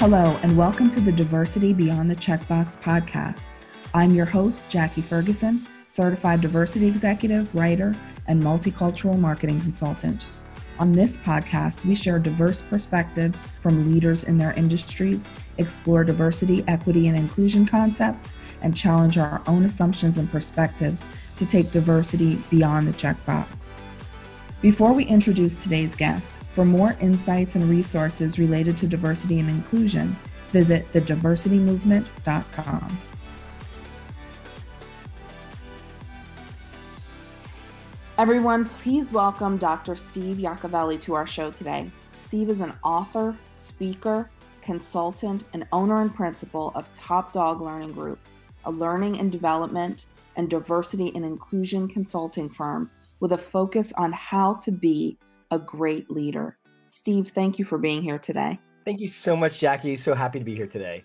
Hello, and welcome to the Diversity Beyond the Checkbox podcast. I'm your host, Jackie Ferguson, certified diversity executive, writer, and multicultural marketing consultant. On this podcast, we share diverse perspectives from leaders in their industries, explore diversity, equity, and inclusion concepts, and challenge our own assumptions and perspectives to take diversity beyond the checkbox. Before we introduce today's guest, for more insights and resources related to diversity and inclusion, visit thediversitymovement.com. Everyone, please welcome Dr. Steve Yacovelli to our show today. Steve is an author, speaker, consultant, and owner and principal of Top Dog Learning Group, a learning and development and diversity and inclusion consulting firm with a focus on how to be a great leader. Steve, thank you for being here today. Thank you so much, Jackie. So happy to be here today.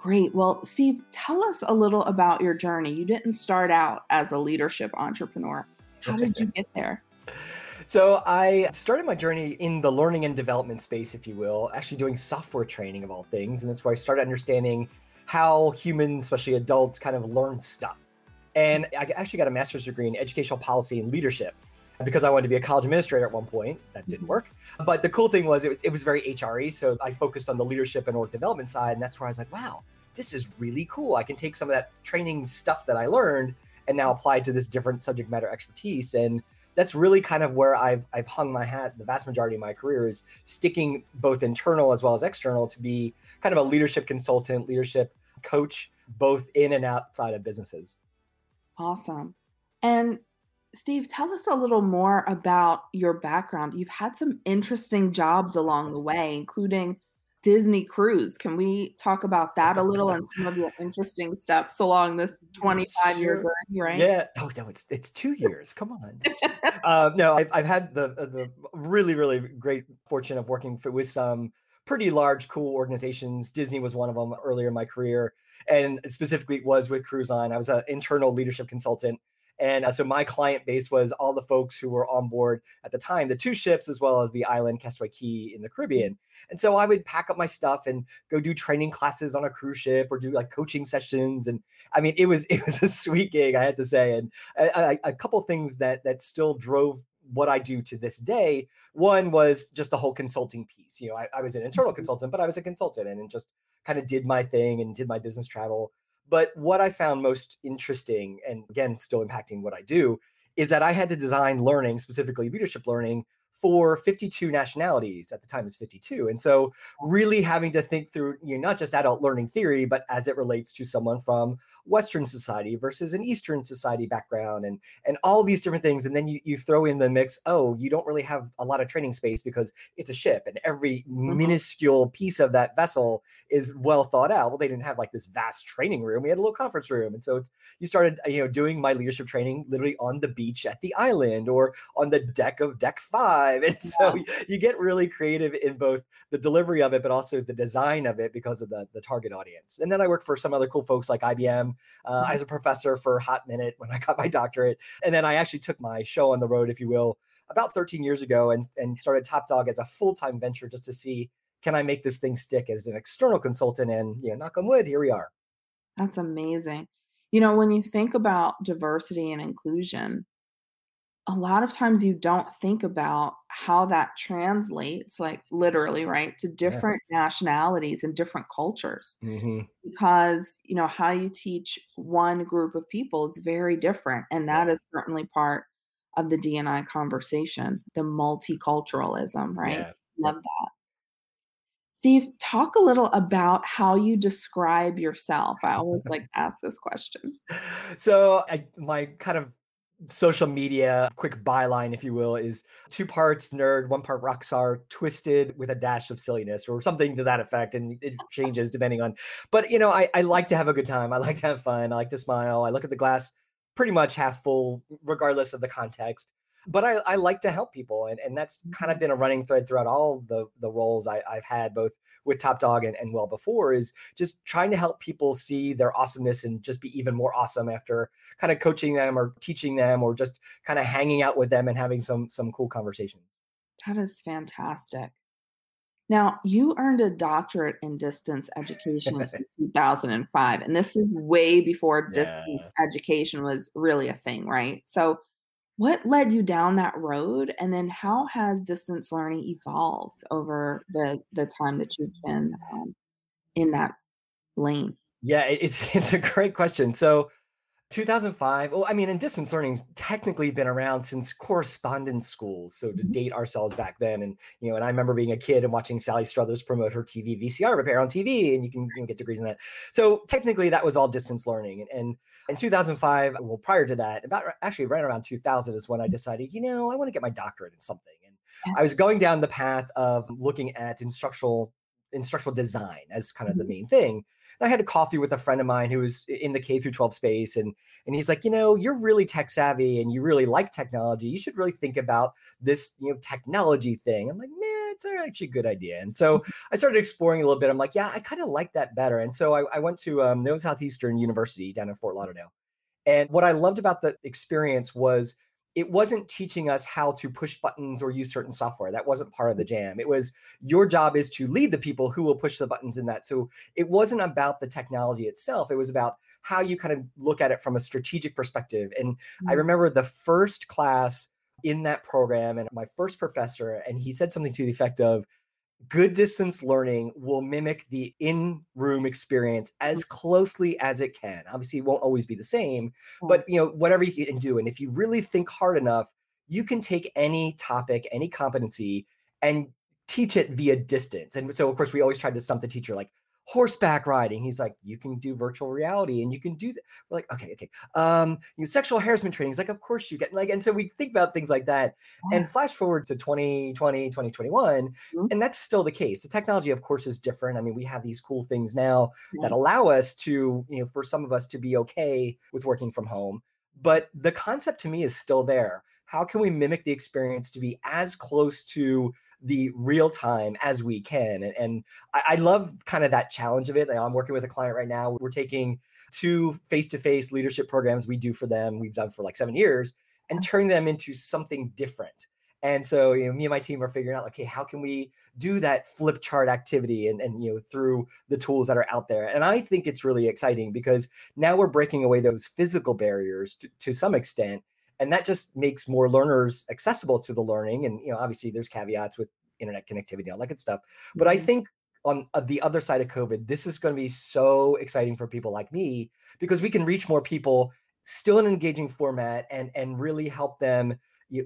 Great. Well, Steve, tell us a little about your journey. You didn't start out as a leadership entrepreneur. How did you get there? So I started my journey in the learning and development space, if you will, actually doing software training of all things. And that's where I started understanding how humans, especially adults, kind of learn stuff. And I actually got a master's degree in educational policy and leadership because I wanted to be a college administrator at one point. That didn't mm-hmm. work. But the cool thing was it, it was very HRE. So I focused on the leadership and org development side. And that's where I was like, wow, this is really cool. I can take some of that training stuff that I learned and now apply it to this different subject matter expertise. And that's really kind of where I've I've hung my hat. The vast majority of my career is sticking both internal as well as external to be kind of a leadership consultant, leadership coach, both in and outside of businesses. Awesome. And Steve, tell us a little more about your background. You've had some interesting jobs along the way, including Disney Cruise. Can we talk about that a little and some of your interesting steps along this 25 year journey, right? Yeah. Oh, no, it's it's two years. Come on. uh, no, I've, I've had the uh, the really, really great fortune of working for, with some pretty large, cool organizations. Disney was one of them earlier in my career. And specifically it was with Cruise Line. I was an internal leadership consultant and uh, so my client base was all the folks who were on board at the time, the two ships, as well as the island Castaway Cay in the Caribbean. And so I would pack up my stuff and go do training classes on a cruise ship or do like coaching sessions. And I mean, it was it was a sweet gig, I had to say. And a, a, a couple things that that still drove what I do to this day. One was just the whole consulting piece. You know, I, I was an internal mm-hmm. consultant, but I was a consultant and, and just kind of did my thing and did my business travel. But what I found most interesting, and again, still impacting what I do, is that I had to design learning, specifically leadership learning, for 52 nationalities. At the time is 52 and so really having to think through you know not just adult learning theory but as it relates to someone from western society versus an eastern society background and and all these different things. And then you, you throw in the mix oh you don't really have a lot of training space because it's a ship and every mm-hmm. minuscule piece of that vessel is well thought out. Well they didn't have like this vast training room. We had a little conference room. And so it's you started you know doing my leadership training literally on the beach at the island or on the deck of deck five And so you get really creative in both the delivery of it, but also the design of it because of the, the target audience. And then I work for some other cool folks like IBM. Uh, mm-hmm. I was a professor for a hot minute when I got my doctorate. And then I actually took my show on the road, if you will, about 13 years ago and, and started Top Dog as a full time venture just to see can I make this thing stick as an external consultant? And, you know, knock on wood, here we are. That's amazing. You know, when you think about diversity and inclusion, a lot of times you don't think about how that translates like literally right to different yeah. nationalities and different cultures mm-hmm. because you know how you teach one group of people is very different and that yeah. is certainly part of the dni conversation the multiculturalism right yeah. love that steve talk a little about how you describe yourself i always like ask this question so I, my kind of social media quick byline if you will is two parts nerd one part rock star twisted with a dash of silliness or something to that effect and it changes depending on but you know I, I like to have a good time. I like to have fun. I like to smile. I look at the glass pretty much half full regardless of the context but I, I like to help people and, and that's kind of mm-hmm. been a running thread throughout all the the roles I, have had both with top dog and, and well before is just trying to help people see their awesomeness and just be even more awesome after kind of coaching them or teaching them or just kind of hanging out with them and having some some cool conversations that is fantastic Now, you earned a doctorate in distance education in 2005, and this is way before distance Yeah. education was really a thing, right? So, what led you down that road, and then how has distance learning evolved over the the time that you've been, um, in that lane? Yeah, it's it's a great question. So 2005 well, I mean, and distance learning's technically been around since correspondence schools, so to Mhm. date ourselves back then, and, you know, and I remember being a kid and watching Sally Struthers promote her TV VCR repair on TV, and you can, you can get degrees in that. So technically, that was all distance learning, and, and in 2005, well, prior to that, about actually right around 2000 is when I decided, you know, I want to get my doctorate in something, and I was going down the path of looking at instructional instructional design as kind of the Mhm. main thing. I had a coffee with a friend of mine who was in the K through 12 space, and and he's like, you know, you're really tech savvy and you really like technology. You should really think about this, you know, technology thing. I'm like, man, it's actually a good idea. And so I started exploring a little bit. I'm like, yeah, I kind of like that better. And so I, I went to um, Southeastern University down in Fort Lauderdale. And what I loved about the experience was it wasn't teaching us how to push buttons or use certain software. That wasn't part of the jam. It was your job is to lead the people who will push the buttons in that. So it wasn't about the technology itself. It was about how you kind of look at it from a strategic perspective. And I Mm. remember the first class in that program and my first professor, and he said something to the effect of, good distance learning will mimic the in-room experience as mm-hmm. closely as it can. Obviously, it won't always be the same, but you know, whatever you can do. And if you really think hard enough, you can take any topic, any competency, and teach it via distance. And so, of course, we always tried to stump the teacher like horseback riding. He's like, you can do virtual reality and you can do that. We're like, okay, okay. Um, you know, sexual harassment training. He's like, of course you get like, and so we think about things like that. Yeah. And flash forward to 2020, 2021, Mhm. and that's still the case. The technology, of course, is different. I mean, we have these cool things now that allow us to, you know, for some of us to be okay with working from home. But the concept to me is still there. How can we mimic the experience to be as close to the real time as we can? And, and I, I love kind of that challenge of it. I'm working with a client right now. We're taking two face-to-face leadership programs we do for them, we've done for like seven years, and turning them into something different. And so, you know, me and my team are figuring out, okay, how can we do that flip chart activity and, and you know, through the tools that are out there. And I think it's really exciting because now we're breaking away those physical barriers to, to some extent. And that just makes more learners accessible to the learning. And, you know, obviously there's caveats with internet connectivity all that good stuff. But I Mhm. think on uh, the other side of COVID, this is going to be so exciting for people like me because we can reach more people still in an engaging format and and really help them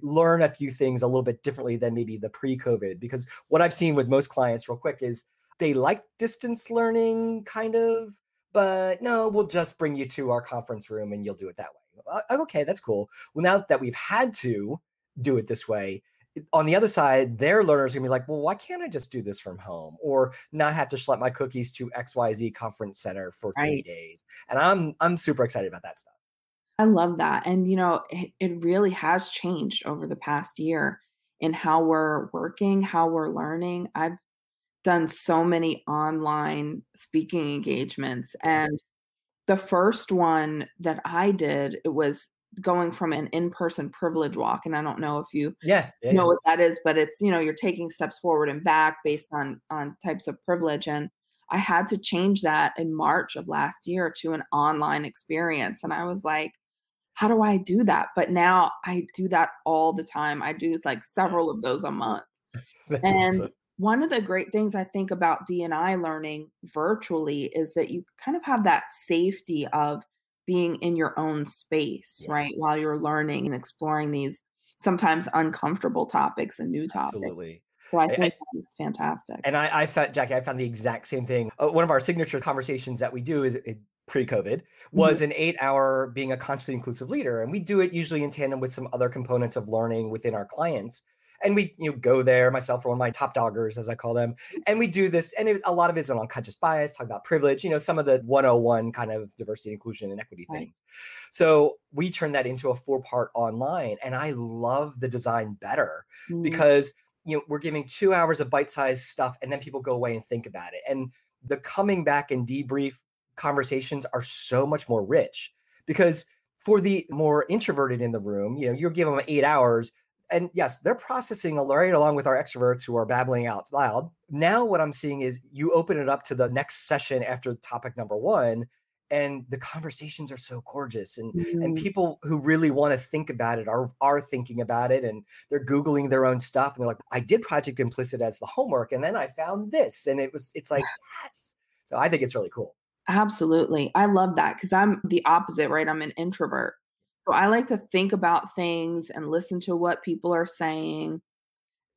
learn a few things a little bit differently than maybe the pre-COVID. Because what I've seen with most clients, real quick, is they like distance learning, kind of, but no, we'll just bring you to our conference room and you'll do it that way. Uh, Okay, that's cool. Well, now that we've had to do it this way, on the other side, their learners are gonna be like, well, why can't I just do this from home or not have to schlep my cookies to XYZ conference center for three Right. days? And I'm I'm super excited about that stuff. I love that. And, you know, it, it really has changed over the past year in how we're working, how we're learning. I've done so many online speaking engagements. Yeah. And the first one that I did, it was going from an in-person privilege walk. And I don't know if you Yeah, yeah, know what that is, but it's, you know, you're taking steps forward and back based on on types of privilege. And I had to change that in March of last year to an online experience. And I was like, how do I do that? But now I do that all the time. I do like several of those a month. And awesome. One of the great things I think about D&I learning virtually is that you kind of have that safety of being in your own space, Yeah, right? While you're learning and exploring these sometimes uncomfortable topics and new topics. absolutely. So I think it's fantastic. and I, I found Jackie, I found the exact same thing. Uh, one of our signature conversations that we do is uh, pre-COVID Mhm. was an eight-hour being a consciously inclusive leader, and we do it usually in tandem with some other components of learning within our clients. And we, you know, go there myself or one of my top doggers, as I call them, and we do this. And it, a lot of it is on unconscious bias, talk about privilege, you know, some of the 101 kind of diversity, inclusion, and equity Right. things. So we turned that into a four-part online, and I love the design better Mm, because you know we're giving two hours of bite-sized stuff and then people go away and think about it and the coming back and debrief conversations are so much more rich because for the more introverted in the room you know you're giving them eight hours And yes, they're processing right along with our extroverts who are babbling out loud. Now, what I'm seeing is you open it up to the next session after topic number one, and the conversations are so gorgeous and mm. and people who really want to think about it are are thinking about it and they're googling their own stuff and they're like i did project implicit as the homework and then i found this and it was it's like yes. So i think it's really cool. Absolutely. I love that because i'm the opposite right? I'm an introvert so i like to think about things and listen to what people are saying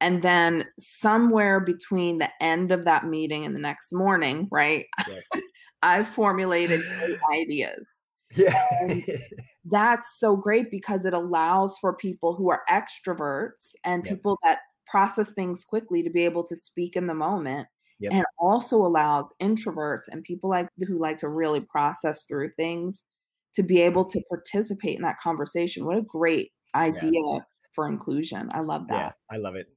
and then somewhere between the end of that meeting and the next morning right yeah. I've formulated ideas. Yeah. that's so great because it allows for people who are extroverts and yep. people that process things quickly to be able to speak in the moment. Yep. And also allows introverts and people like who like to really process through things to be able to participate in that conversation. What a great idea yeah. for inclusion. I love that. Yeah, I love it.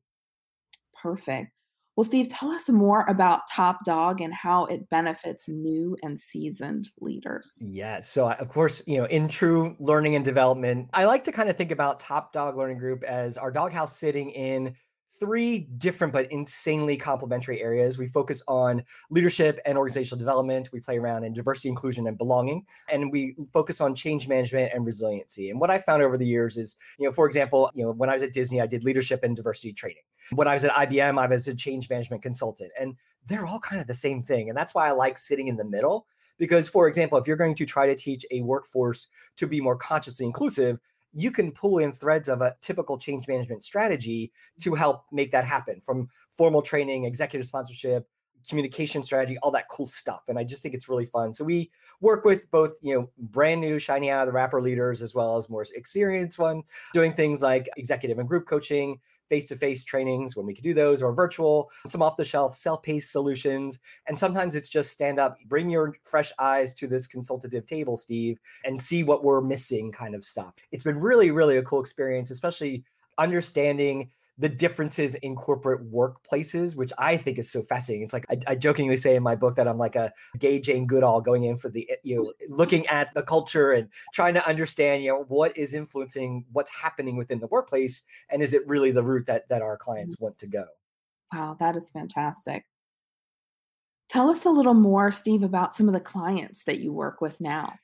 Perfect. Well, Steve, tell us more about Top Dog and how it benefits new and seasoned leaders. Yeah. So, of course, you know, in true learning and development, I like to kind of think about Top Dog Learning Group as our doghouse sitting in three different but insanely complementary areas. We focus on leadership and organizational development. We play around in diversity, inclusion, and belonging. And we focus on change management and resiliency. And what I found over the years is, you know, for example, you know, when I was at Disney, I did leadership and diversity training. When I was at IBM, I was a change management consultant. And they're all kind of the same thing. And that's why I like sitting in the middle. Because, for example, if you're going to try to teach a workforce to be more consciously inclusive, you can pull in threads of a typical change management strategy to mm-hmm. help make that happen from formal training, executive sponsorship, communication strategy, all that cool stuff. And I just think it's really fun. So we work with both, you know, brand new, shiny out of the wrapper leaders as well as more experienced one, doing things like executive and group coaching, face-to-face trainings when we could do those or virtual some off-the-shelf self-paced solutions. And sometimes it's just stand up bring your fresh eyes to this consultative table steve and see what we're missing kind of stuff. It's been really really a cool experience especially understanding the differences in corporate workplaces, which I think is so fascinating. It's like I, I, jokingly say in my book that I'm like a gay Jane Goodall going in for the, eh, you know, looking at the culture and trying to understand, you know, what is influencing what's happening within the workplace. And is it really the route that, that our clients want to go? Wow, that is fantastic. Tell us a little more, Steve, about some of the clients that you work with now.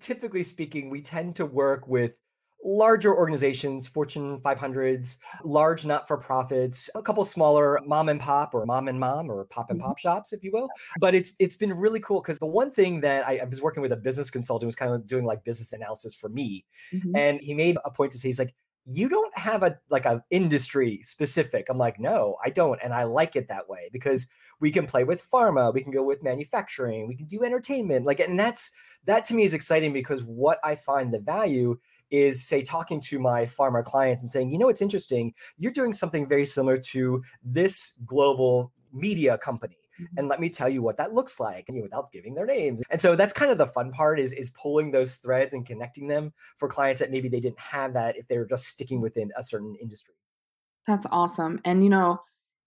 Typically speaking, we tend to work with larger organizations, Fortune 500s, large not for profits, a couple smaller mom and pop or mom and mom or pop and mm-hmm. pop shops, if you will. But it's it's been really cool because the one thing that I, I, was working with a business consultant was kind of doing like business analysis for me, mm-hmm. and he made a point to say he's like. You don't have a like a industry specific. I'm like, no, I don't. And I like it that way because we can play with pharma, we can go with manufacturing, we can do entertainment. Like, and that's that to me is exciting because what I find the value is say talking to my pharma clients and saying, you know, it's interesting. You're doing something very similar to this global media company. Mm-hmm. And let me tell you what that looks like, you know, without giving their names. And so that's kind of the fun part is is pulling those threads and connecting them for clients that maybe they didn't have that if they were just sticking within a certain industry. That's awesome. And you know,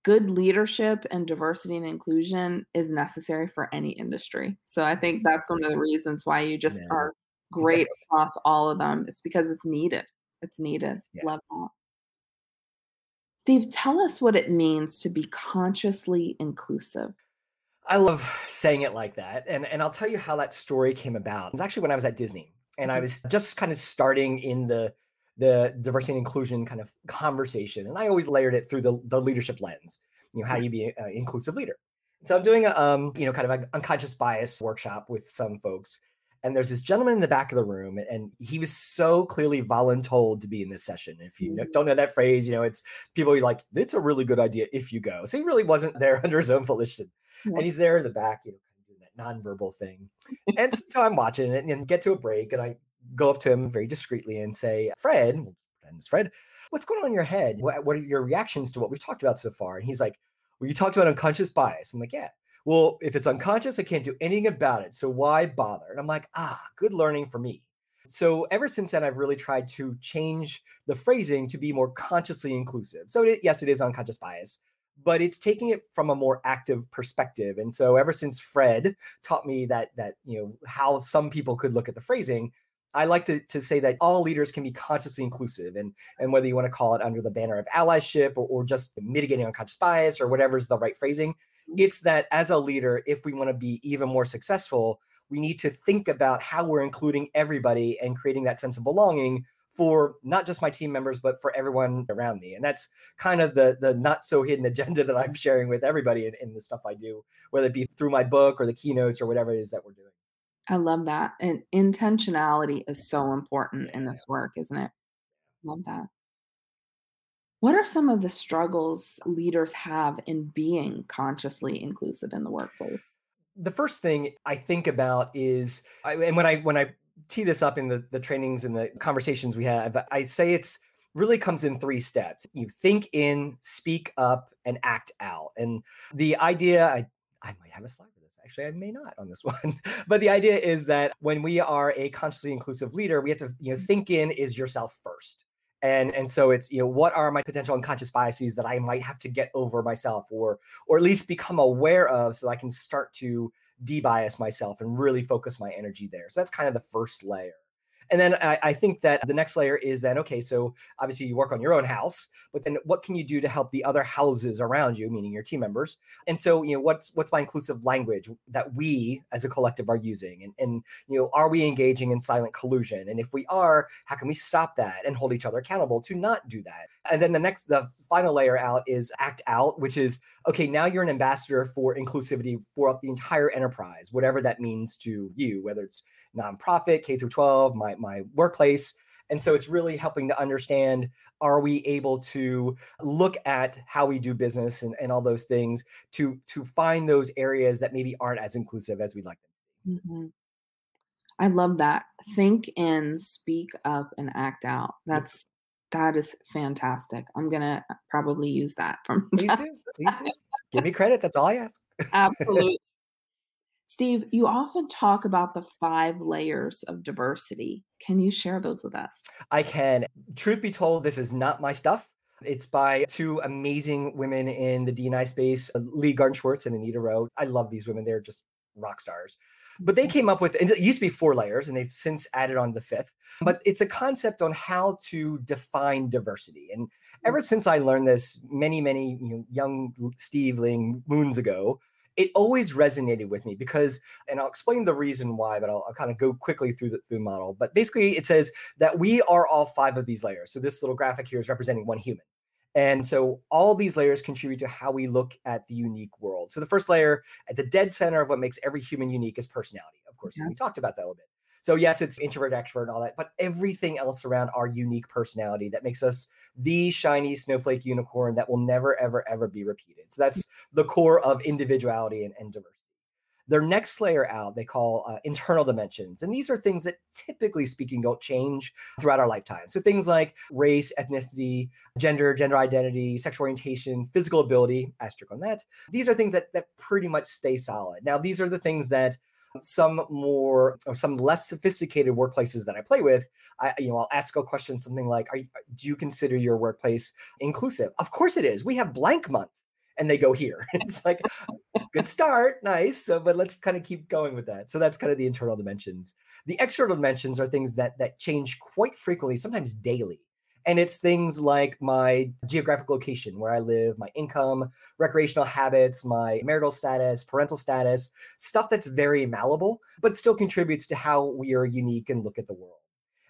good leadership and diversity and inclusion is necessary for any industry. So I think that's one of the reasons why you just yeah. are great across all of them. It's because it's needed. It's needed. Yeah. Love that. Steve, tell us what it means to be consciously inclusive. I love saying it like that. And, and I'll tell you how that story came about. It's actually when I was at Disney and I mm-hmm. was just kind of starting in the the diversity and inclusion kind of conversation. And I always layered it through the, the leadership lens, you know, how you be an inclusive leader. So I'm doing a, um, you know, kind of an unconscious bias workshop with some folks and there's this gentleman in the back of the room and he was so clearly voluntold to be in this session if you mm. don't know that phrase you know it's people are like it's a really good idea if you go so he really wasn't there under his own volition yeah. and he's there in the back you know doing that nonverbal thing and so i'm watching it and get to a break and i go up to him very discreetly and say fred and fred what's going on in your head? What, what are your reactions to what we've talked about so far? And he's like well you talked about unconscious bias. I'm like yeah well, if it's unconscious, I can't do anything about it. So why bother? And I'm like, ah, good learning for me. So ever since then, I've really tried to change the phrasing to be more consciously inclusive. So it, yes, it is unconscious bias, but it's taking it from a more active perspective. And so ever since Fred taught me that that you know how some people could look at the phrasing, I like to, to say that all leaders can be consciously inclusive, and and whether you want to call it under the banner of allyship or, or just mitigating unconscious bias or whatever is the right phrasing. It's that as a leader, if we want to be even more successful, we need to think about how we're including everybody and creating that sense of belonging for not just my team members but for everyone around me. And that's kind of the the not so hidden agenda that i'm sharing with everybody in, in the stuff i do whether it be through my book or the keynotes or whatever it is that we're doing. I love that. And intentionality is so important in this work isn't it? Love that what are some of the struggles leaders have in being consciously inclusive in the workplace the first thing I think about is, and when I when I tee this up in the, the trainings and the conversations we have, I say it's really comes in three steps. You think in, speak up, and act out. And the idea, I, I might have a slide for this. Actually, I may not on this one. but the idea is that when we are a consciously inclusive leader, we have to, you know, mm-hmm. think in is yourself first. And and so it's, you know, what are my potential unconscious biases that I might have to get over myself or or at least become aware of so I can start to debias myself and really focus my energy there. So that's kind of the first layer. And then I, I, think that the next layer is then okay, so obviously you work on your own house, but then what can you do to help the other houses around you, meaning your team members? And so, you know, what's what's my inclusive language that we as a collective are using? And and you know, are we engaging in silent collusion? And if we are, how can we stop that and hold each other accountable to not do that? And then the next, the final layer out is act out, which is okay, now you're an ambassador for inclusivity for the entire enterprise, whatever that means to you, whether it's nonprofit, K through 12, my my workplace. And so it's really helping to understand are we able to look at how we do business and, and all those things to to find those areas that maybe aren't as inclusive as we'd like them to be. Mm-hmm. I love that. Think in, speak up, and act out. That's that is fantastic. I'm gonna probably use that from. Please do. Please do. Give me credit. That's all I ask. Absolutely. Steve, you often talk about the five layers of diversity. Can you share those with us? I can. Truth be told, this is not my stuff. It's by two amazing women in the DNI space, uh, Lee Gardenswartz and Anita Rowe. I love these women. They're just rock stars. But they came up with it used to be four layers and they've since added on the fifth. But it's a concept on how to define diversity. And ever since I learned this many, many you know, young Steve Ling moons ago, it always resonated with me because, and I'll explain the reason why, but I'll, I'll kind of go quickly through the, through the model. But basically, it says that we are all five of these layers. So this little graphic here is representing one human. And so all these layers contribute to how we look at the unique world. So the first layer, at the dead center of what makes every human unique, is personality. Of course, yeah. we talked about that a little bit. So yes, it's introvert, extrovert, and all that, but everything else around our unique personality that makes us the shiny snowflake unicorn that will never, ever, ever be repeated. So that's the core of individuality and, and diversity. Their next layer out, they call uh, internal dimensions. And these are things that typically speaking don't change throughout our lifetime. So things like race, ethnicity, gender, gender identity, sexual orientation, physical ability, asterisk on that. These are things that, that pretty much stay solid. Now, these are the things that some more or some less sophisticated workplaces that I play with, I you know I'll ask a question something like, "Are do you consider your workplace inclusive?" Of course it is. We have blank month, and they go here. it's like good start, nice. So, but let's kind of keep going with that. So that's kind of the internal dimensions. The external dimensions are things that that change quite frequently, sometimes daily. And it's things like my geographic location, where I live, my income, recreational habits, my marital status, parental status, stuff that's very malleable, but still contributes to how we are unique and look at the world.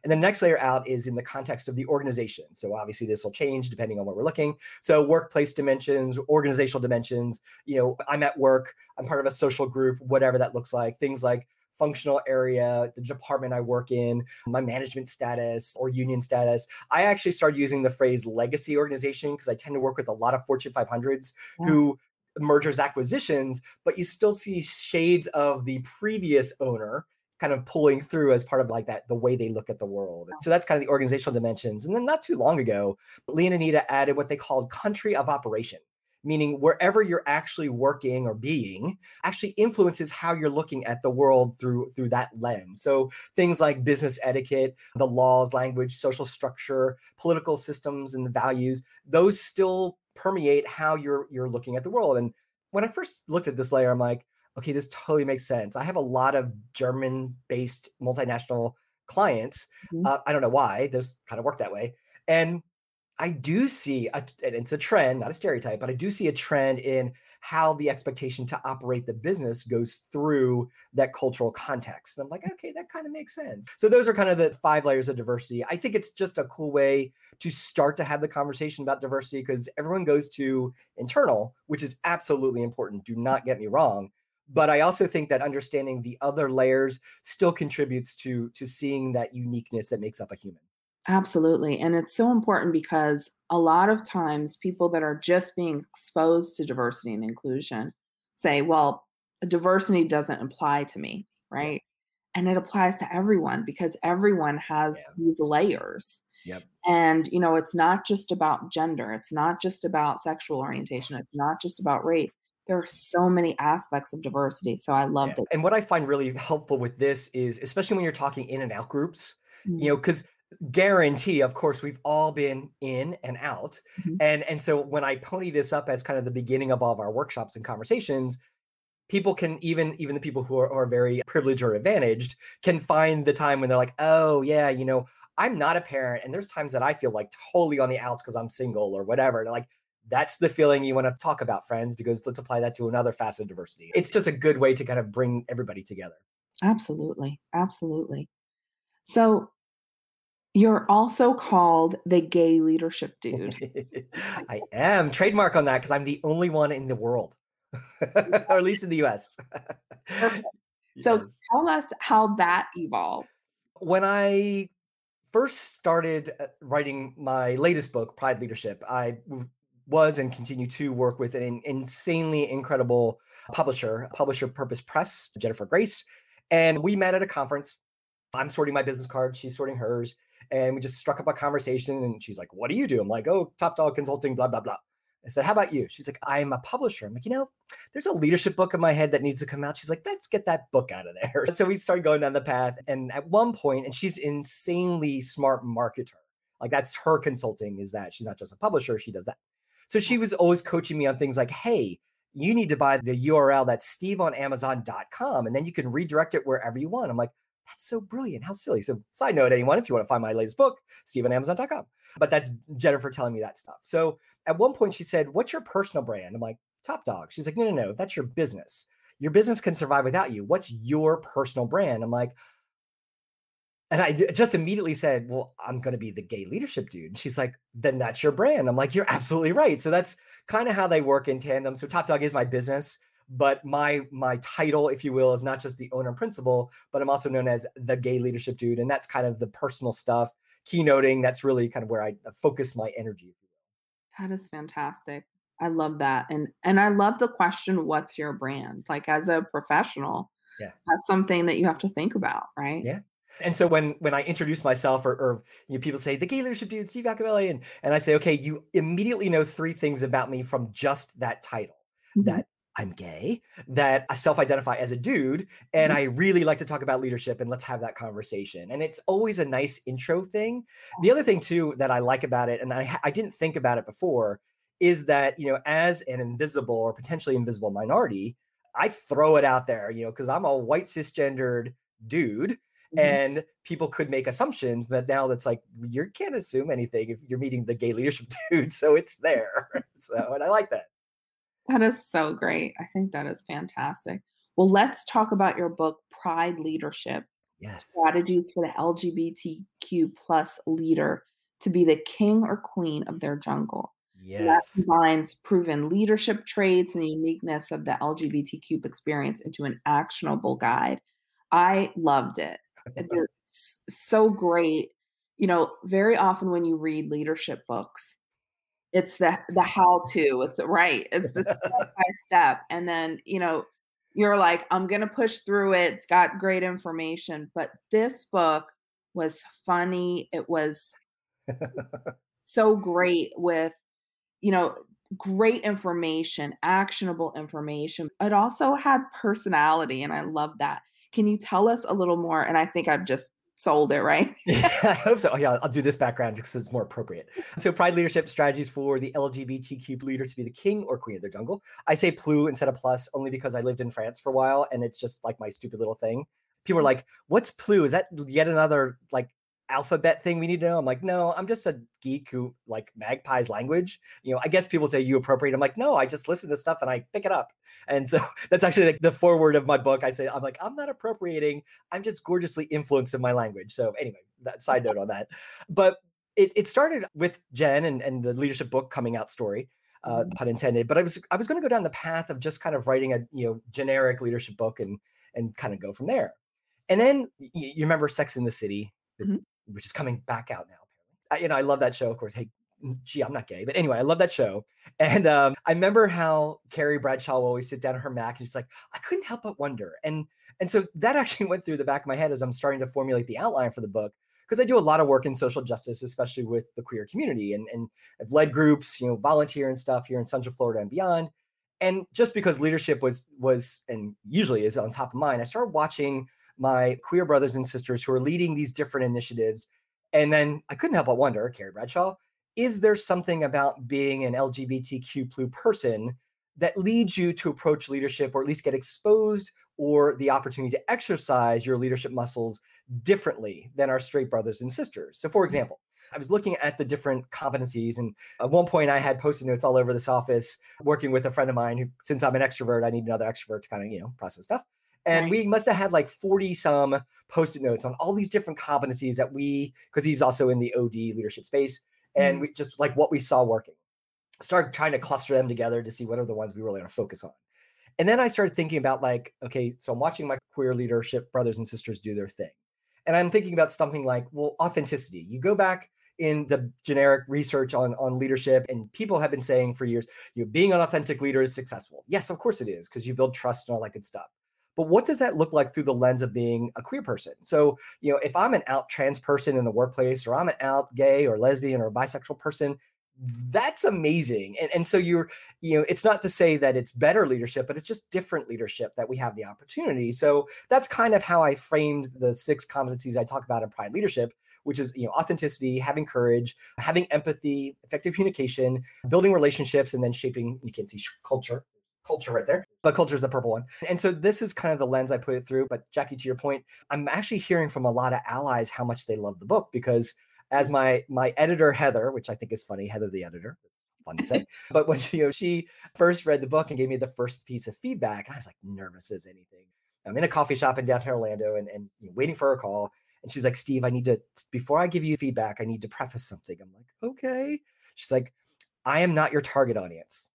And the next layer out is in the context of the organization. So obviously this will change depending on what we're looking. So workplace dimensions, organizational dimensions, you know, I'm at work, I'm part of a social group, whatever that looks like. Things like functional area, the department I work in, my management status or union status. I actually started using the phrase legacy organization because I tend to work with a lot of Fortune 500s yeah. who mergers acquisitions, but you still see shades of the previous owner kind of pulling through as part of like that the way they look at the world. So that's kind of the organizational dimensions. And then not too long ago, Lee and Anita added what they called country of operation meaning wherever you're actually working or being actually influences how you're looking at the world through through that lens so things like business etiquette the laws language social structure political systems and the values those still permeate how you're you're looking at the world and when i first looked at this layer i'm like okay this totally makes sense i have a lot of german based multinational clients. Mhm. Uh, I don't know why. Those kind of work that way. And I do see, a, and it's a trend, not a stereotype, but I do see a trend in how the expectation to operate the business goes through that cultural context. And I'm like, okay, that kind of makes sense. So those are kind of the five layers of diversity. I think it's just a cool way to start to have the conversation about diversity because everyone goes to internal, which is absolutely important. Do not get me wrong. But I also think that understanding the other layers still contributes to to seeing that uniqueness that makes up a human. Absolutely. And it's so important because a lot of times people that are just being exposed to diversity and inclusion say, well, diversity doesn't apply to me, right? And it applies to everyone because everyone has Yeah. these layers. Yep. And, you know, it's not just about gender, it's not just about sexual orientation, it's not just about race. There are so many aspects of diversity. So I love Yeah. that. And what I find really helpful with this is, especially when you're talking in and out groups, you mm-hmm. know, because guarantee, of course, we've all been in and out. Mhm. And and so when I pony this up as kind of the beginning of all of our workshops and conversations, people can even even the people who are, are very privileged or advantaged can find the time when they're like, oh yeah, you know, I'm not a parent, and there's times that I feel like totally on the outs because I'm single or whatever. And like that's the feeling you want to talk about, friends, because let's apply that to another facet of diversity. It's just a good way to kind of bring everybody together. Absolutely. Absolutely. So you're also called the gay leadership dude. I am trademark on that because I'm the only one in the world, or at least in the US. Perfect. So Yes. tell us how that evolved. When I first started uh, writing my latest book, Pride Leadership, I was and continue to work with an insanely incredible publisher, Publish Your Purpose Press, Jennifer Grace. And we met at a conference. I'm sorting my business card, she's sorting hers. And we just struck up a conversation. And she's like, What do you do? I'm like, Oh, Top Dog Consulting, blah, blah, blah. I said, How about you? She's like, I'm a publisher. I'm like, You know, there's a leadership book in my head that needs to come out. She's like, Let's get that book out of there. So we started going down the path. And at one point, and she's insanely smart marketer. Like that's her consulting is that she's not just a publisher, she does that. So she was always coaching me on things like, hey, you need to buy the URL that's steveonamazon.com and then you can redirect it wherever you want. I'm like, that's so brilliant. How silly. So, side note, anyone, if you want to find my latest book, steveonamazon.com. But that's Jennifer telling me that stuff. So, at one point, she said, What's your personal brand? I'm like, Top Dog. She's like, No, no, no, that's your business. Your business can survive without you. What's your personal brand? I'm like, and I just immediately said, Well, I'm going to be the gay leadership dude. And she's like, Then that's your brand. I'm like, You're absolutely right. So that's kind of how they work in tandem. So Top Dog is my business, but my my title, if you will, is not just the owner and principal, but I'm also known as the gay leadership dude. And that's kind of the personal stuff, keynoting. That's really kind of where I focus my energy. That is fantastic. I love that. And and I love the question, what's your brand? Like as a professional, Yeah. that's something that you have to think about, right? Yeah. And so when when I introduce myself, or, or you know, people say the gay leadership dude, Steve Yacovelli, and and I say, okay, you immediately know three things about me from just that title. Mhm. That I'm gay, that I self-identify as a dude, and I really like to talk about leadership, and let's have that conversation. And it's always a nice intro thing. The other thing too that I like about it, and I I didn't think about it before, is that you know, as an invisible or potentially invisible minority, I throw it out there, you know, because I'm a white cisgendered dude Mhm. and people could make assumptions but now that's like you can't assume anything if you're meeting the gay leadership dude so it's there so and i like that That is so great. I think that is fantastic. Well, let's talk about your book, Pride Leadership yes Strategies for the LGBTQ plus leader to be the king or queen of their jungle. And that yes combines proven leadership traits and the uniqueness of the LGBTQ experience into an actionable guide. I loved it. Uh, they're so great. You know, very often when you read leadership books, it's the the how to. It's right. It's the step by step, and then you know you're like, I'm gonna push through it. It's got great information, but this book was funny. It was so great with you know great information actionable information it also had personality and i love that can you tell us a little more and i think i've just sold it right Yeah, I hope so. Oh, yeah, I'll do this background because it's more appropriate. So, pride leadership strategies for the LGBTQ leader to be the king or queen of their jungle. I say plu instead of plus only because I lived in France for a while and it's just like my stupid little thing. people are mm-hmm. like, "What's Plu? Is that yet another like alphabet thing we need to know?" I'm like, "No, I'm just a geek who like magpies language." You know, I guess people say you appropriate. I'm like, "No, I just listen to stuff and I pick it up." And so that's actually like the foreword of my book. I say, I'm like, I'm not appropriating. I'm just gorgeously influenced in my language. So anyway, that side note on that. But it, it started with Jen and, and the leadership book coming out story uh, mm-hmm. pun intended. But I was I was going to go down the path of just kind of writing a you know generic leadership book and and kind of go from there. And then you, you remember Sex in the City, mm-hmm. Which is coming back out now. I, you know, I love that show. Of course, hey, gee, I'm not gay, but anyway, I love that show. And um, I remember how Carrie Bradshaw will always sit down at her Mac and she's like, I couldn't help but wonder. And and so that actually went through the back of my head as I'm starting to formulate the outline for the book because I do a lot of work in social justice, especially with the queer community, and and I've led groups, you know, volunteer and stuff here in Central Florida and beyond. And just because leadership was was and usually is on top of mind, I started watching my queer brothers and sisters who are leading these different initiatives, and then I couldn't help but wonder, Carrie Bradshaw, is there something about being an LGBTQ person that leads you to approach leadership or at least get exposed or the opportunity to exercise your leadership muscles differently than our straight brothers and sisters. So, for mm-hmm. example, I was looking at the different competencies, and at one point I had post-it notes all over this office, working with a friend of mine who, since I'm an extrovert, I need another extrovert to kind of you know process stuff. And right. we must have had like 40 some post-it notes on all these different competencies that we, because he's also in the OD leadership space, and mm. we just like what we saw working. Start trying to cluster them together to see what are the ones we really want to focus on. And then I started thinking about like, okay, so I'm watching my queer leadership brothers and sisters do their thing. And I'm thinking about something like, well, authenticity. You go back in the generic research on, on leadership, and people have been saying for years, you know, being an authentic leader is successful. Yes, of course it is, because you build trust and all that good stuff. But what does that look like through the lens of being a queer person? So, you know, if I'm an out trans person in the workplace, or I'm an out gay or lesbian or bisexual person, that's amazing. And, and so you're you know it's not to say that it's better leadership but it's just different leadership that we have the opportunity. So that's kind of how i framed the six competencies i talk about in pride leadership which is you know authenticity having courage having empathy effective communication building relationships and then shaping see culture culture right there but culture is the purple one and so this is kind of the lens i put it through but jackie to your point i'm actually hearing from a lot of allies how much they love the book because as my my editor Heather, which I think is funny, Heather the editor, fun to say. but when she, you know, she first read the book and gave me the first piece of feedback, I was like nervous as anything. I'm in a coffee shop in downtown Orlando and, and you know, waiting for a call. And she's like, Steve, I need to, before I give you feedback, I need to preface something. I'm like, okay. She's like, I am not your target audience.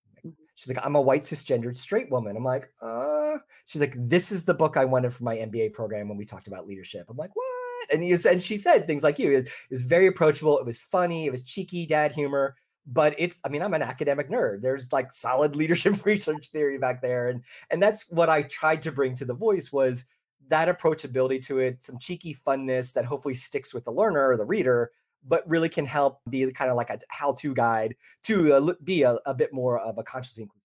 She's like, I'm a white cisgendered straight woman. I'm like, uh, she's like, this is the book I wanted for my MBA program when we talked about leadership. I'm like, what? And you and she said things like you. It was, it was very approachable. It was funny. It was cheeky dad humor. But it's, I mean, I'm an academic nerd. There's like solid leadership research theory back there. And and that's what I tried to bring to the voice was that approachability to it, some cheeky funness that hopefully sticks with the learner or the reader, but really can help be kind of like a how-to guide to uh, be a, a bit more of a consciously inclusive.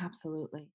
Absolutely.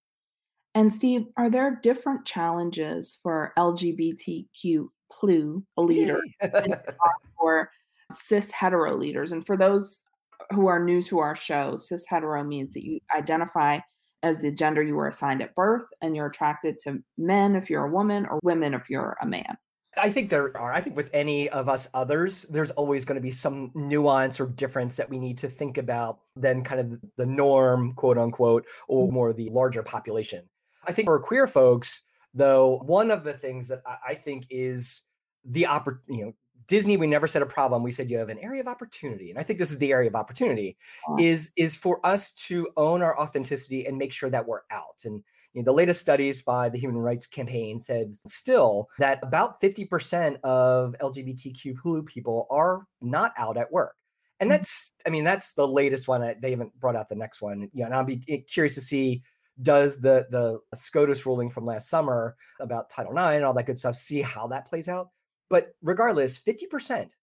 And Steve, are there different challenges for LGBTQ Plu, leader, for cis hetero leaders. And for those who are new to our show, cis hetero means that you identify as the gender you were assigned at birth and you're attracted to men if you're a woman or women if you're a man. I think there are. I think with any of us others, there's always going to be some nuance or difference that we need to think about than kind of the norm, quote unquote, or mm-hmm. more the larger population. I think for queer folks, though one of the things that I think is the oppor- you know Disney, we never said a problem. We said you have an area of opportunity, and I think this is the area of opportunity. Is is for us to own our authenticity and make sure that we're out. And you know, the latest studies by the Human Rights Campaign said still that about fifty percent of LGBTQ people are not out at work, and mm. that's I mean that's the latest one. They haven't brought out the next one. You know, and I'll be eh, curious to see does the the SCOTUS ruling from last summer about Title IX and all that good stuff see how that plays out. But regardless, 50%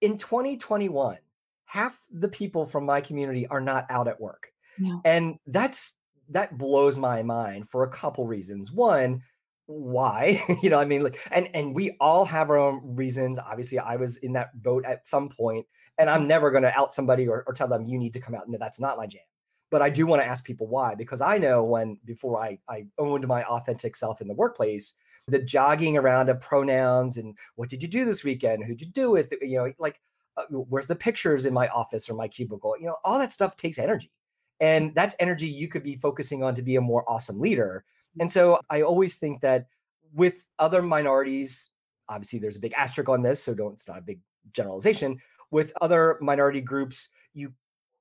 in 2021, half the people from my community are not out at work. Yeah. And that's that blows my mind for a couple reasons. One, why? you know, I mean, like, and and we all have our own reasons. Obviously, I was in that boat at some point, and I'm never going to out somebody or, or tell them you need to come out. No, that's not my jam but I do want to ask people why, because I know when before I, I owned my authentic self in the workplace, the jogging around of pronouns and what did you do this weekend? Who'd you do with? You know, like uh, where's the pictures in my office or my cubicle? You know, all that stuff takes energy. And that's energy you could be focusing on to be a more awesome leader. Mm. And so I always think that with other minorities, obviously there's a big asterisk on this, so don't it's not a big generalization. With other minority groups, you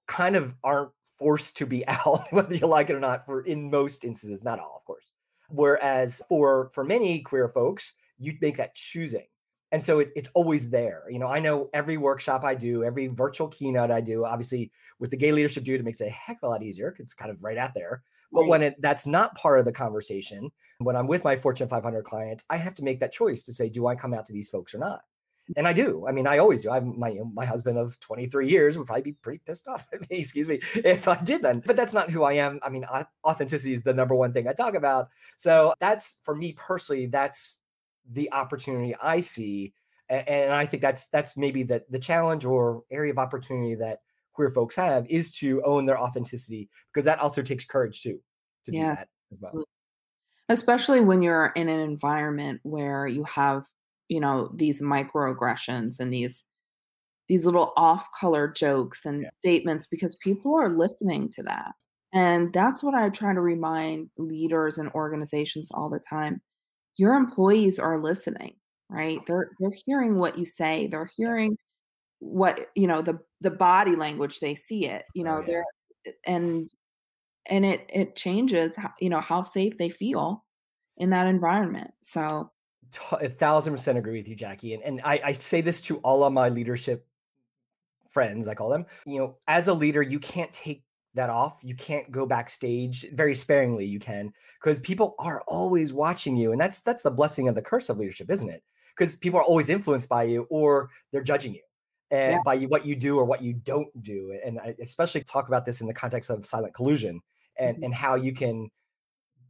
kind of aren't forced to be out, whether you like it or not, for in most instances, not all, of course. Whereas for for many queer folks, you make that choosing. And so it, it's always there. You know, I know every workshop I do, every virtual keynote I do, obviously with the gay leadership dude, it makes it a heck of a lot easier. It's kind of right out there. But right. when it that's not part of the conversation, when I'm with my Fortune 500 clients, I have to make that choice to say, do I come out to these folks or not? And I do. I mean, I always do. I'm my my husband of 23 years would probably be pretty pissed off at me, excuse me, if I didn't. But that's not who I am. I mean, authenticity is the number one thing I talk about. So that's for me personally, that's the opportunity I see. And, and I think that's that's maybe the the challenge or area of opportunity that queer folks have is to own their authenticity because that also takes courage too to yeah. do that as well especially when you're in an environment where you have you know these microaggressions and these these little off color jokes and yeah. statements because people are listening to that and that's what i try to remind leaders and organizations all the time your employees are listening right? They're they're hearing what you say they're hearing what you know the the body language they see it you oh, know oh, yeah. they're eh, and and it it changes how you know how safe they feel in that environment so a thousand percent agree with you jackie and, and I, I say this to all of my leadership friends i call them you know as a leader you can't take that off you can't go backstage very sparingly you can because people are always watching you and that's that's the blessing of the curse of leadership isn't it because people are always influenced by you or they're judging you and yeah. by what you do or what you don't do and I especially talk about this in the context of silent collusion and mm-hmm. and how you can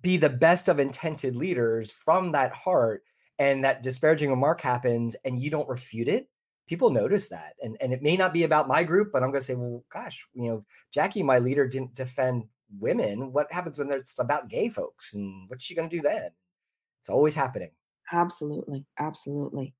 be the best of intended leaders from that heart and that disparaging remark happens and you don't refute it people notice that and and it may not be about my group but i'm going to say well gosh you know jackie my leader didn't defend women what happens when it's about gay folks and what's she going to do then it's always happening absolutely absolutely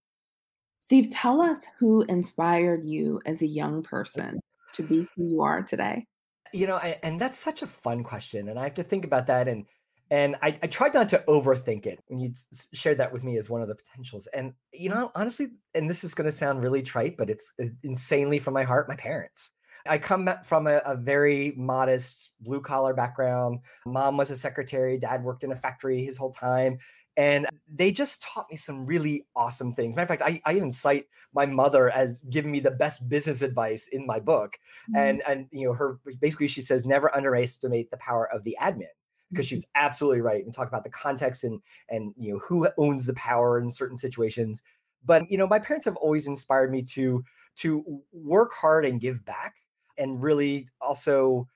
Steve, tell us who inspired you as a young person to be who you are today. You know, and that's such a fun question, and I have to think about that. And and I, I tried not to overthink it when you shared that with me as one of the potentials. And you know, honestly, and this is going to sound really trite, but it's insanely from my heart. My parents. I come from a, a very modest blue collar background. Mom was a secretary. Dad worked in a factory his whole time. And they just taught me some really awesome things. Matter of fact, I, I even cite my mother as giving me the best business advice in my book. Mm-hmm. And and you know, her basically she says never underestimate the power of the admin because she was absolutely right and talk about the context and and you know who owns the power in certain situations. But you know, my parents have always inspired me to to work hard and give back and really also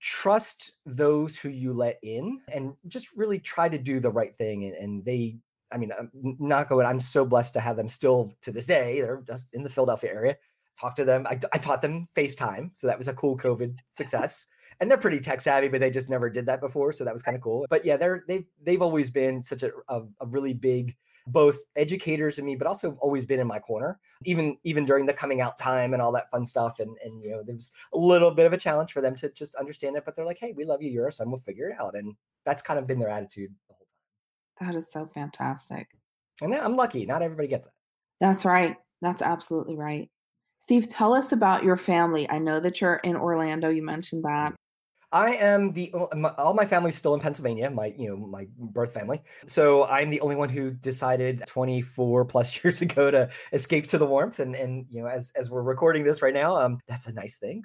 trust those who you let in and just really try to do the right thing and, and they i mean not going i'm so blessed to have them still to this day they're just in the philadelphia area talk to them I, I taught them facetime so that was a cool covid success and they're pretty tech savvy but they just never did that before so that was kind of cool but yeah they're they've they've always been such a, a, a really big both educators and me, but also always been in my corner, even even during the coming out time and all that fun stuff. And and you know, there was a little bit of a challenge for them to just understand it, but they're like, hey, we love you, you're our son, we'll figure it out. And that's kind of been their attitude the whole time. That is so fantastic. And I'm lucky. Not everybody gets it. That's right. That's absolutely right. Steve, tell us about your family. I know that you're in Orlando. You mentioned that. I am the all my family's still in Pennsylvania, my you know my birth family. So I'm the only one who decided 24 plus years ago to escape to the warmth. And and you know as as we're recording this right now, um, that's a nice thing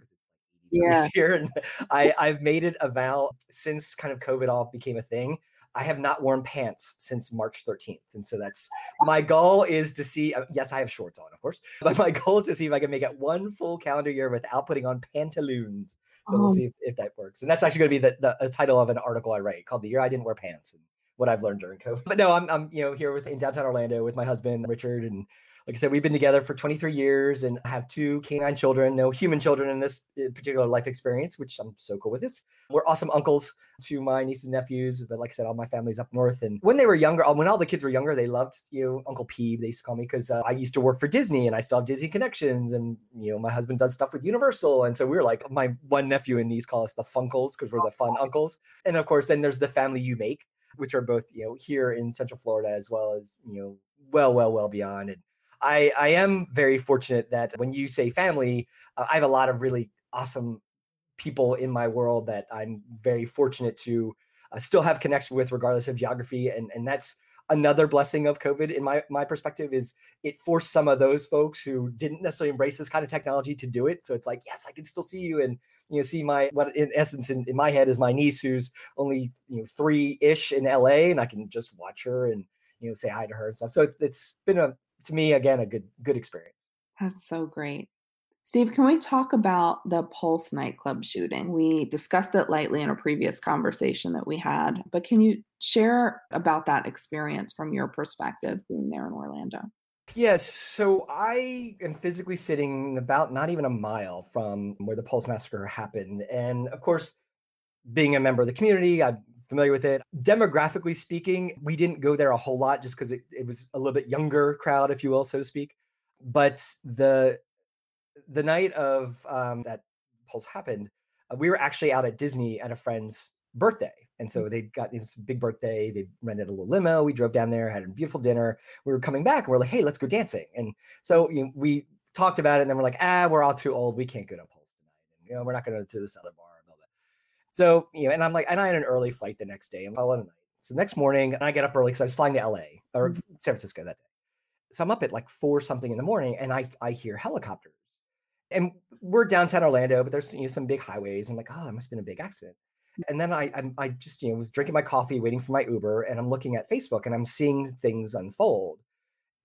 yeah. here. And I I've made it a vow since kind of COVID all became a thing. I have not worn pants since March 13th. And so that's my goal is to see. Uh, yes, I have shorts on, of course, but my goal is to see if I can make it one full calendar year without putting on pantaloons. So we'll um see if, if, that works. And that's actually going to be the, the, the, title of an article I write called "The Year I Didn't Wear Pants." And what I've learned during COVID. But no, I'm I'm you know here with in downtown Orlando with my husband Richard and like I said, we've been together for 23 years and have two canine children, no human children in this uh, particular life experience, which I'm so cool with this. We're awesome uncles to my nieces and nephews, but like I said, all my family's up north. And when they were younger, when all the kids were younger, they loved you know Uncle Peeb. They used to call me because uh, I used to work for Disney and I still have Disney connections. And you know my husband does stuff with Universal, and so we were like my one nephew and niece call us the Funkles because we're the fun uncles. And of course, then there's the family you make, which are both you know here in Central Florida as well as you know well, well, well beyond. And I, I am very fortunate that when you say family, uh, I have a lot of really awesome people in my world that I'm very fortunate to uh, still have connection with, regardless of geography. And and that's another blessing of COVID in my my perspective is it forced some of those folks who didn't necessarily embrace this kind of technology to do it. So it's like, yes, I can still see you and you know see my what in essence in, in my head is my niece who's only you know three ish in LA and I can just watch her and you know say hi to her and stuff. So it's, it's been a to me again a good good experience. That's so great. Steve, can we talk about the Pulse nightclub shooting? We discussed it lightly in a previous conversation that we had, but can you share about that experience from your perspective being there in Orlando? Yes, so I am physically sitting about not even a mile from where the Pulse massacre happened. And of course, being a member of the community, I'm familiar with it. Demographically speaking, we didn't go there a whole lot just because it, it was a little bit younger crowd, if you will, so to speak. But the the night of um, that pulse happened, uh, we were actually out at Disney at a friend's birthday. And so they got this big birthday. They rented a little limo. We drove down there, had a beautiful dinner. We were coming back and we're like, hey, let's go dancing. And so you know, we talked about it and then we're like, ah, we're all too old. We can't go to Pulse tonight. And, you know, we're not going to to this other bar. And all that. So, you know, and I'm like, and I had an early flight the next day. I'm a night. So next morning, and I get up early because I was flying to LA or mm-hmm. San Francisco that day. So I'm up at like four something in the morning and I, I hear helicopters. And we're downtown Orlando, but there's you know some big highways. I'm like, oh, it must have been a big accident. Mm. And then I, I, I just you know was drinking my coffee, waiting for my Uber, and I'm looking at Facebook and I'm seeing things unfold.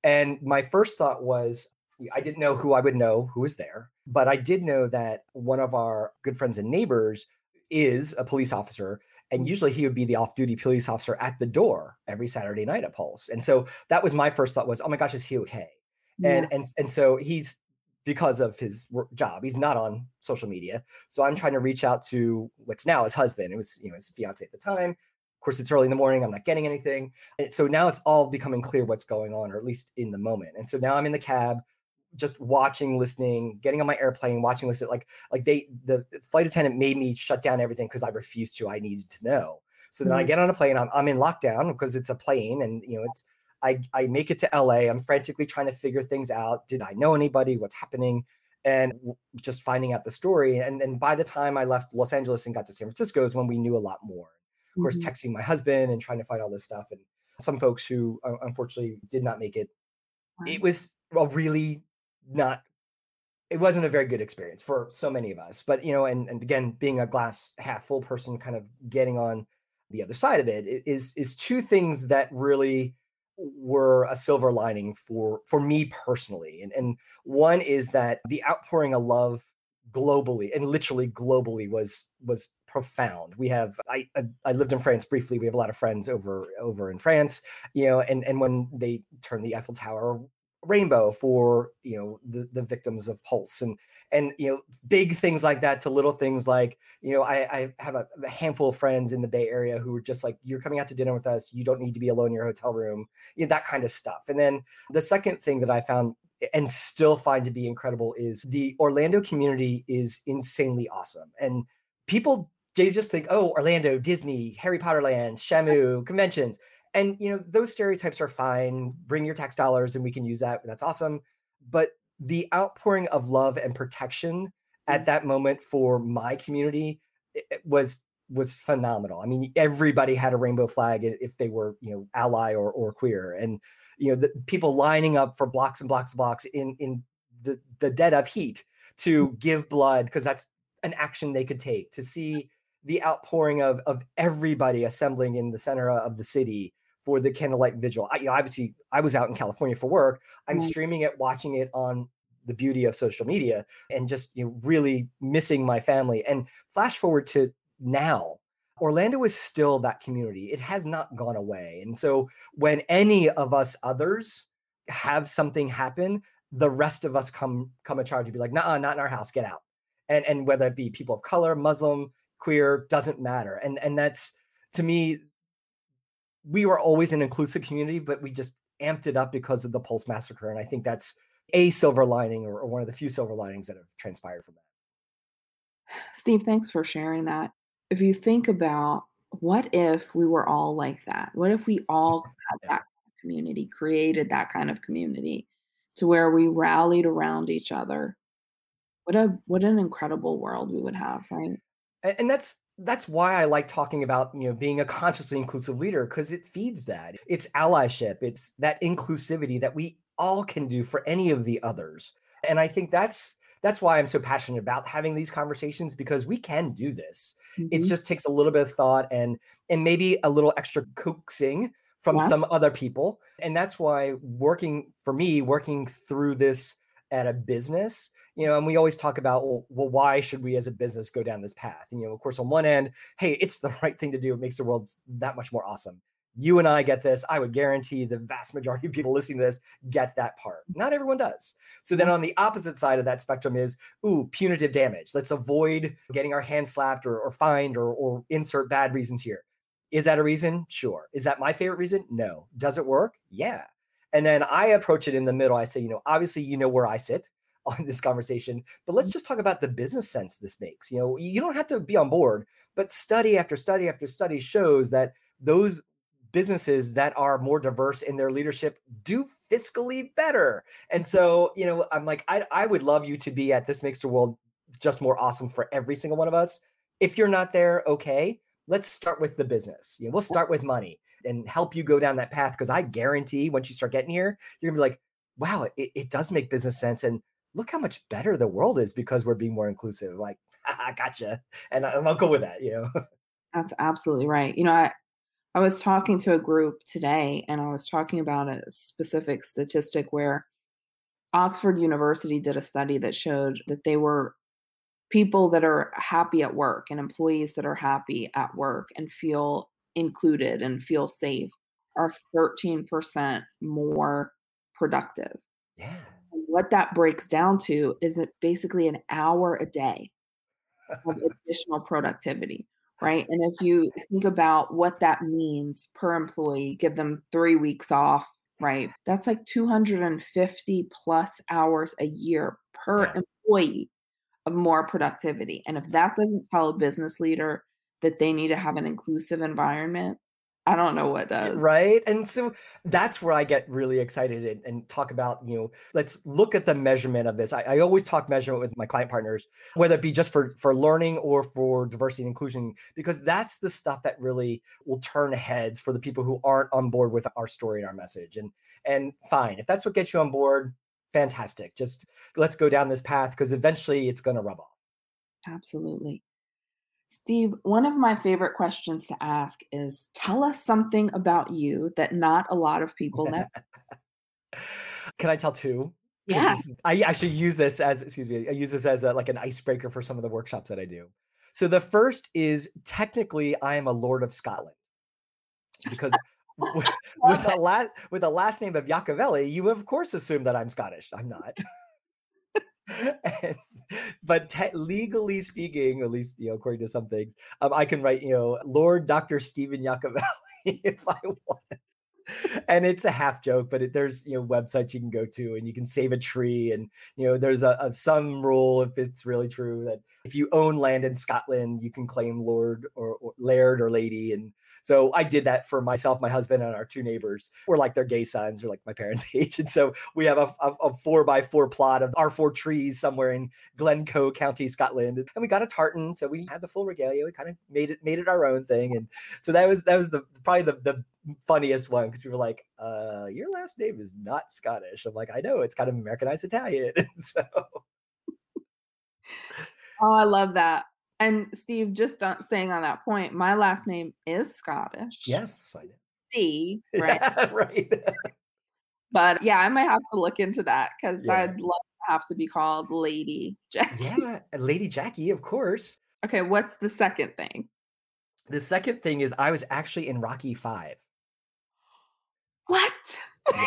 And my first thought was, I didn't know who I would know who was there, but I did know that one of our good friends and neighbors is a police officer and mm. usually he would be the off-duty police officer at the door every saturday night at pulse and so that was my first thought was oh my gosh is he okay yeah. and and and so he's because of his job he's not on social media so i'm trying to reach out to what's now his husband it was you know his fiance at the time of course it's early in the morning i'm not getting anything and so now it's all becoming clear what's going on or at least in the moment and so now i'm in the cab just watching, listening, getting on my airplane, watching, listening. Like like they the flight attendant made me shut down everything because I refused to. I needed to know. So then mm-hmm. I get on a plane. I'm I'm in lockdown because it's a plane, and you know it's. I I make it to LA. I'm frantically trying to figure things out. Did I know anybody? What's happening? And just finding out the story. And then by the time I left Los Angeles and got to San Francisco is when we knew a lot more. Of course, mm-hmm. texting my husband and trying to find all this stuff. And some folks who uh, unfortunately did not make it. Wow. It was a really not it wasn't a very good experience for so many of us but you know and, and again being a glass half full person kind of getting on the other side of it is is two things that really were a silver lining for for me personally and and one is that the outpouring of love globally and literally globally was was profound. We have I, I i lived in france briefly. We have a lot of friends over over in france you know and and when they turned the eiffel tower rainbow for you know the, the victims of pulse and and you know big things like that to little things like you know i, I have a, a, handful of friends in the bay area who are just like you're coming out to dinner with us. You don't need to be alone in your hotel room. You know, that kind of stuff. And then the second thing that i found and still find to be incredible is the orlando community is insanely awesome. And people they just think oh orlando disney harry potter land shamu conventions and you know those stereotypes are fine bring your tax dollars and we can use that that's awesome but the outpouring of love and protection at mm. that moment for my community was was phenomenal. I mean, everybody had a rainbow flag if they were, you know, ally or or queer, and you know, the people lining up for blocks and blocks and blocks in in the the dead of heat to mm. give blood because that's an action they could take. To see the outpouring of of everybody assembling in the center of the city for the candlelight vigil. I, you know, obviously, I was out in California for work. I'm mm. streaming it, watching it on the beauty of social media, and just you know, really missing my family. And flash forward to now, Orlando is still that community. It has not gone away. And so when any of us others have something happen, the rest of us come come in charge and be like, nah, not in our house, get out. And and whether it be people of color, Muslim, queer, doesn't matter. And and that's to me, we were always an inclusive community, but we just amped it up because of the Pulse massacre. And I think that's a silver lining or, or one of the few silver linings that have transpired from that. Steve, thanks for sharing that. If you think about what if we were all like that? What if we all had that community, created that kind of community to where we rallied around each other? What a what an incredible world we would have, right? And that's that's why I like talking about, you know, being a consciously inclusive leader because it feeds that. It's allyship, it's that inclusivity that we all can do for any of the others. And I think that's that's why I'm so passionate about having these conversations because we can do this. It Mhm. just takes a little bit of thought and and maybe a little extra coaxing from Yeah. some other people. And that's why working for me, working through this at a business, you know, and we always talk about, well, well, why should we as a business go down this path? And, you know, of course, on one end, hey, it's the right thing to do. It makes the world that much more awesome. You and I get this. I would guarantee the vast majority of people listening to this get that part. Not everyone does. So then on the opposite side of that spectrum is, ooh, punitive damage. Let's avoid getting our hands slapped or, or fined or, or insert bad reasons here. Is that a reason? Sure. Is that my favorite reason? No. Does it work? Yeah. And then I approach it in the middle. I say, you know, obviously, you know where I sit on this conversation, but let's mm-hmm. just talk about the business sense this makes. You know, you don't have to be on board, but study after study after study shows that those businesses that are more diverse in their leadership do fiscally better. And so, you know, I'm like, I, I would love you to be at This Makes the World just more awesome for every single one of us. If you're not there, okay, let's start with the business. You know, we'll start with money and help you go down that path. Because I guarantee once you start getting here, you're gonna be like, wow, it, it does make business sense. And look how much better the world is because we're being more inclusive. Like, I gotcha. And I- I'll go with that, you know. That's absolutely right. You know, I I was talking to a group today and I was talking about a specific statistic where Oxford University did a study that showed that they were people that are happy at work and employees that are happy at work and feel included and feel safe are 13% more productive. yeah. And what that breaks down to is that basically an hour a day of additional productivity, right? And if you think about what that means per employee, give them 3 weeks off, right? That's like 250 plus hours a year per Yeah. employee of more productivity. And if that doesn't tell a business leader that they need to have an inclusive environment, I don't know what eh, does. Right. And so that's where I get really excited and, and talk about, you know, let's look at the measurement of this. I, I always talk measurement with my client partners, whether it be just for for learning or for diversity and inclusion, because that's the stuff that really will turn heads for the people who aren't on board with our story and our message. And and fine, if that's what gets you on board, fantastic. Just let's go down this path because eventually it's gonna rub off. Absolutely. Steve, one of my favorite questions to ask is tell us something about you that not a lot of people know. Can I tell two? Yeah. is, I actually use this as excuse me, I use this as a, like an icebreaker for some of the workshops that I do. So the first is technically I am a Lord of Scotland because with, with the last with the last name of Yacovelli, you of course assume that I'm Scottish. I'm not. But te- legally speaking, at least you know, according to some things, um, I can write you know Lord Doctor Stephen Yacovelli if I want. And it's a half joke, but it, there's you know websites you can go to and you can save a tree, and you know there's a, a some rule if it's really true that if you own land in Scotland, you can claim lord or, or laird or lady, and so I did that for myself, my husband, and our two neighbors. We're like their gay sons, we're like my parents' age, and so we have a, a, a four by four plot of our four trees somewhere in Glencoe County, Scotland, and we got a tartan, so we had the full regalia. We kind of made it made it our own thing, and so that was that was the probably the the funniest one because people were like, uh, your last name is not Scottish. I'm like, I know, it's kind of Americanized Italian. so Oh, I love that. And Steve, just staying on that point, my last name is Scottish. yes, I know. C, right? Yeah, right. But yeah, I might have to look into that because Yeah. I'd love to have to be called Lady Jackie. yeah, Lady Jackie, of course. Okay, what's the second thing? The second thing is I was actually in Rocky Five. What? Yeah.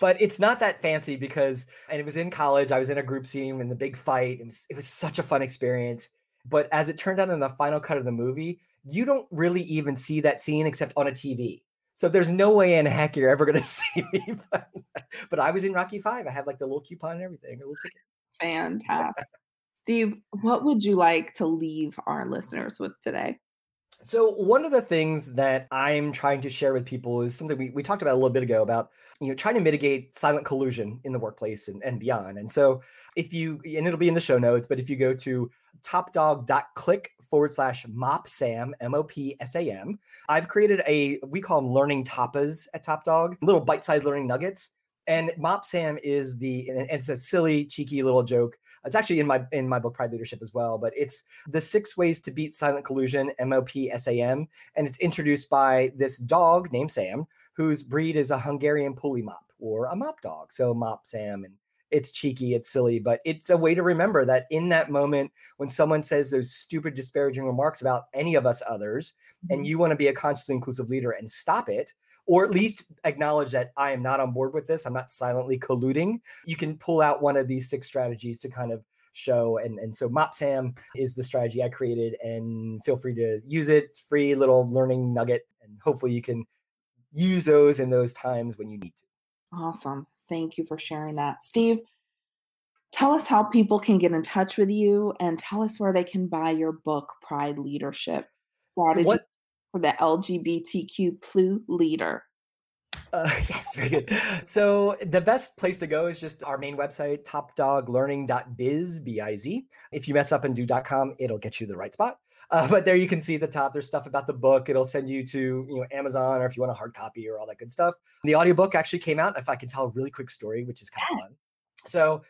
but it's not that fancy because, and it was in college. I was in a group scene in the big fight. It was, it was such a fun experience. But as it turned out in the final cut of the movie, you don't really even see that scene except on a TV. So there's no way in heck you're ever gonna see me. but I was in Rocky Five. I have like the little coupon and everything, a little ticket. Fantastic. Steve, what would you like to leave our listeners with today? So one of the things that I'm trying to share with people is something we, we talked about a little bit ago about, you know, trying to mitigate silent collusion in the workplace and, and beyond. And so if you, and it'll be in the show notes, but if you go to topdog.click forward slash mopsam, M-O-P-S-A-M, I've created a, we call them learning tapas at Top Dog, little bite-sized learning nuggets and Mop Sam is the and it's a silly, cheeky little joke. It's actually in my in my book Pride Leadership as well, but it's the six ways to beat silent collusion, M O P S A M, and it's introduced by this dog named Sam, whose breed is a Hungarian Puli mop or a mop dog. So Mop Sam and it's cheeky, it's silly, but it's a way to remember that in that moment when someone says those stupid, disparaging remarks about any of us others, mm-hmm. and you want to be a consciously inclusive leader and stop it, or at least acknowledge that I am not on board with this. I'm not silently colluding. You can pull out one of these six strategies to kind of show. And, and so MopSam is the strategy I created, and feel free to use it. It's free little learning nugget, and hopefully you can use those in those times when you need to. Awesome. Thank you for sharing that. Steve, tell us how people can get in touch with you and tell us where they can buy your book, Pride Leadership. Strategy what, for the LGBTQ plus leader? Uh, yes, very good. So the best place to go is just our main website, topdoglearning.biz, B-I-Z. If you mess up and do .com, it'll get you the right spot. Uh, but there you can see the top. There's stuff about the book. It'll send you to you know Amazon or if you want a hard copy or all that good stuff. The audiobook actually came out. If I can tell a really quick story, which is kind of fun. So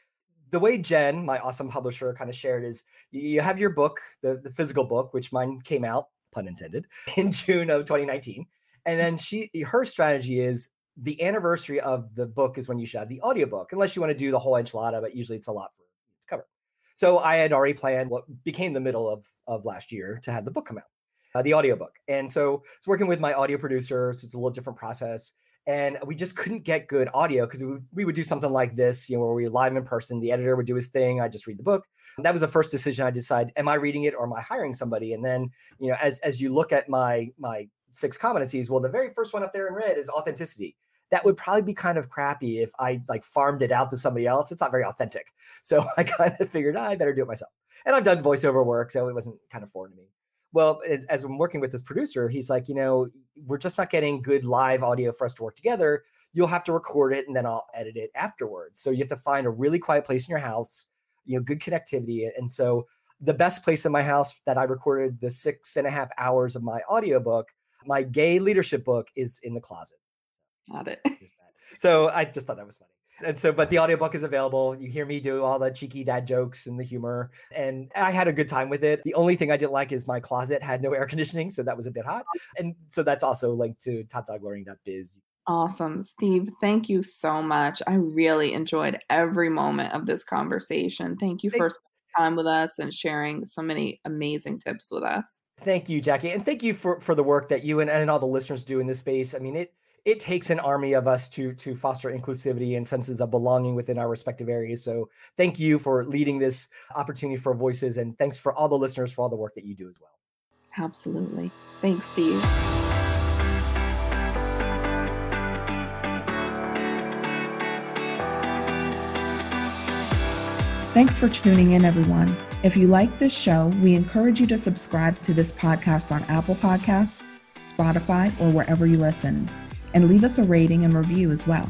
the way Jen, my awesome publisher, kind of shared is you have your book, the, the physical book, which mine came out pun intended, in June of 2019. And then she her strategy is the anniversary of the book is when you should have the audiobook, unless you want to do the whole enchilada, but usually it's a lot for to cover. So I had already planned what became the middle of, of last year to have the book come out, uh, the audiobook. And so it's working with my audio producer, so it's a little different process and we just couldn't get good audio because we, would do something like this, you know, where we live in person. The editor would do his thing. I just read the book. That was the first decision I decided: am I reading it or am I hiring somebody? And then, you know, as as you look at my my six competencies, well, the very first one up there in red is authenticity. That would probably be kind of crappy if I like farmed it out to somebody else. It's not very authentic. So I kind of figured ah, I better do it myself. And I've done voiceover work, so it wasn't kind of foreign to me well as, as, i'm working with this producer he's like you know we're just not getting good live audio for us to work together. You'll have to record it and then i'll edit it afterwards. So you have to find a really quiet place in your house you know good connectivity and so the best place in my house that i recorded the six and a half hours of my audiobook my gay leadership book is in the closet. Got it. So i just thought that was funny and so but the audiobook is available. You hear me do all the cheeky dad jokes and the humor and i had a good time with it. The only thing i didn't like is my closet had no air conditioning so that was a bit hot. And so that's also linked to topdoglearning.biz awesome. Steve thank you so much. I really enjoyed every moment of this conversation. Thank you for spending time with us and sharing so many amazing tips with us. Thank you jackie and thank you for for the work that you and, and all the listeners do in this space. I mean it it takes an army of us to to foster inclusivity and senses of belonging within our respective areas. So thank you for leading this opportunity for voices, and thanks for all the listeners for all the work that you do as well. Absolutely. Thanks, Steve. Thanks for tuning in, everyone. If you like this show, we encourage you to subscribe to this podcast on Apple Podcasts, Spotify, or wherever you listen and leave us a rating and review as well.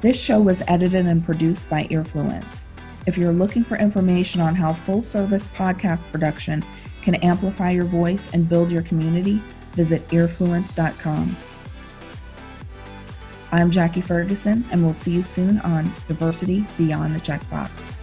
This show was edited and produced by Earfluence. If you're looking for information on how full service podcast production can amplify your voice and build your community, visit earfluence.com. I'm Jackie Ferguson, and we'll see you soon on Diversity Beyond the Checkbox.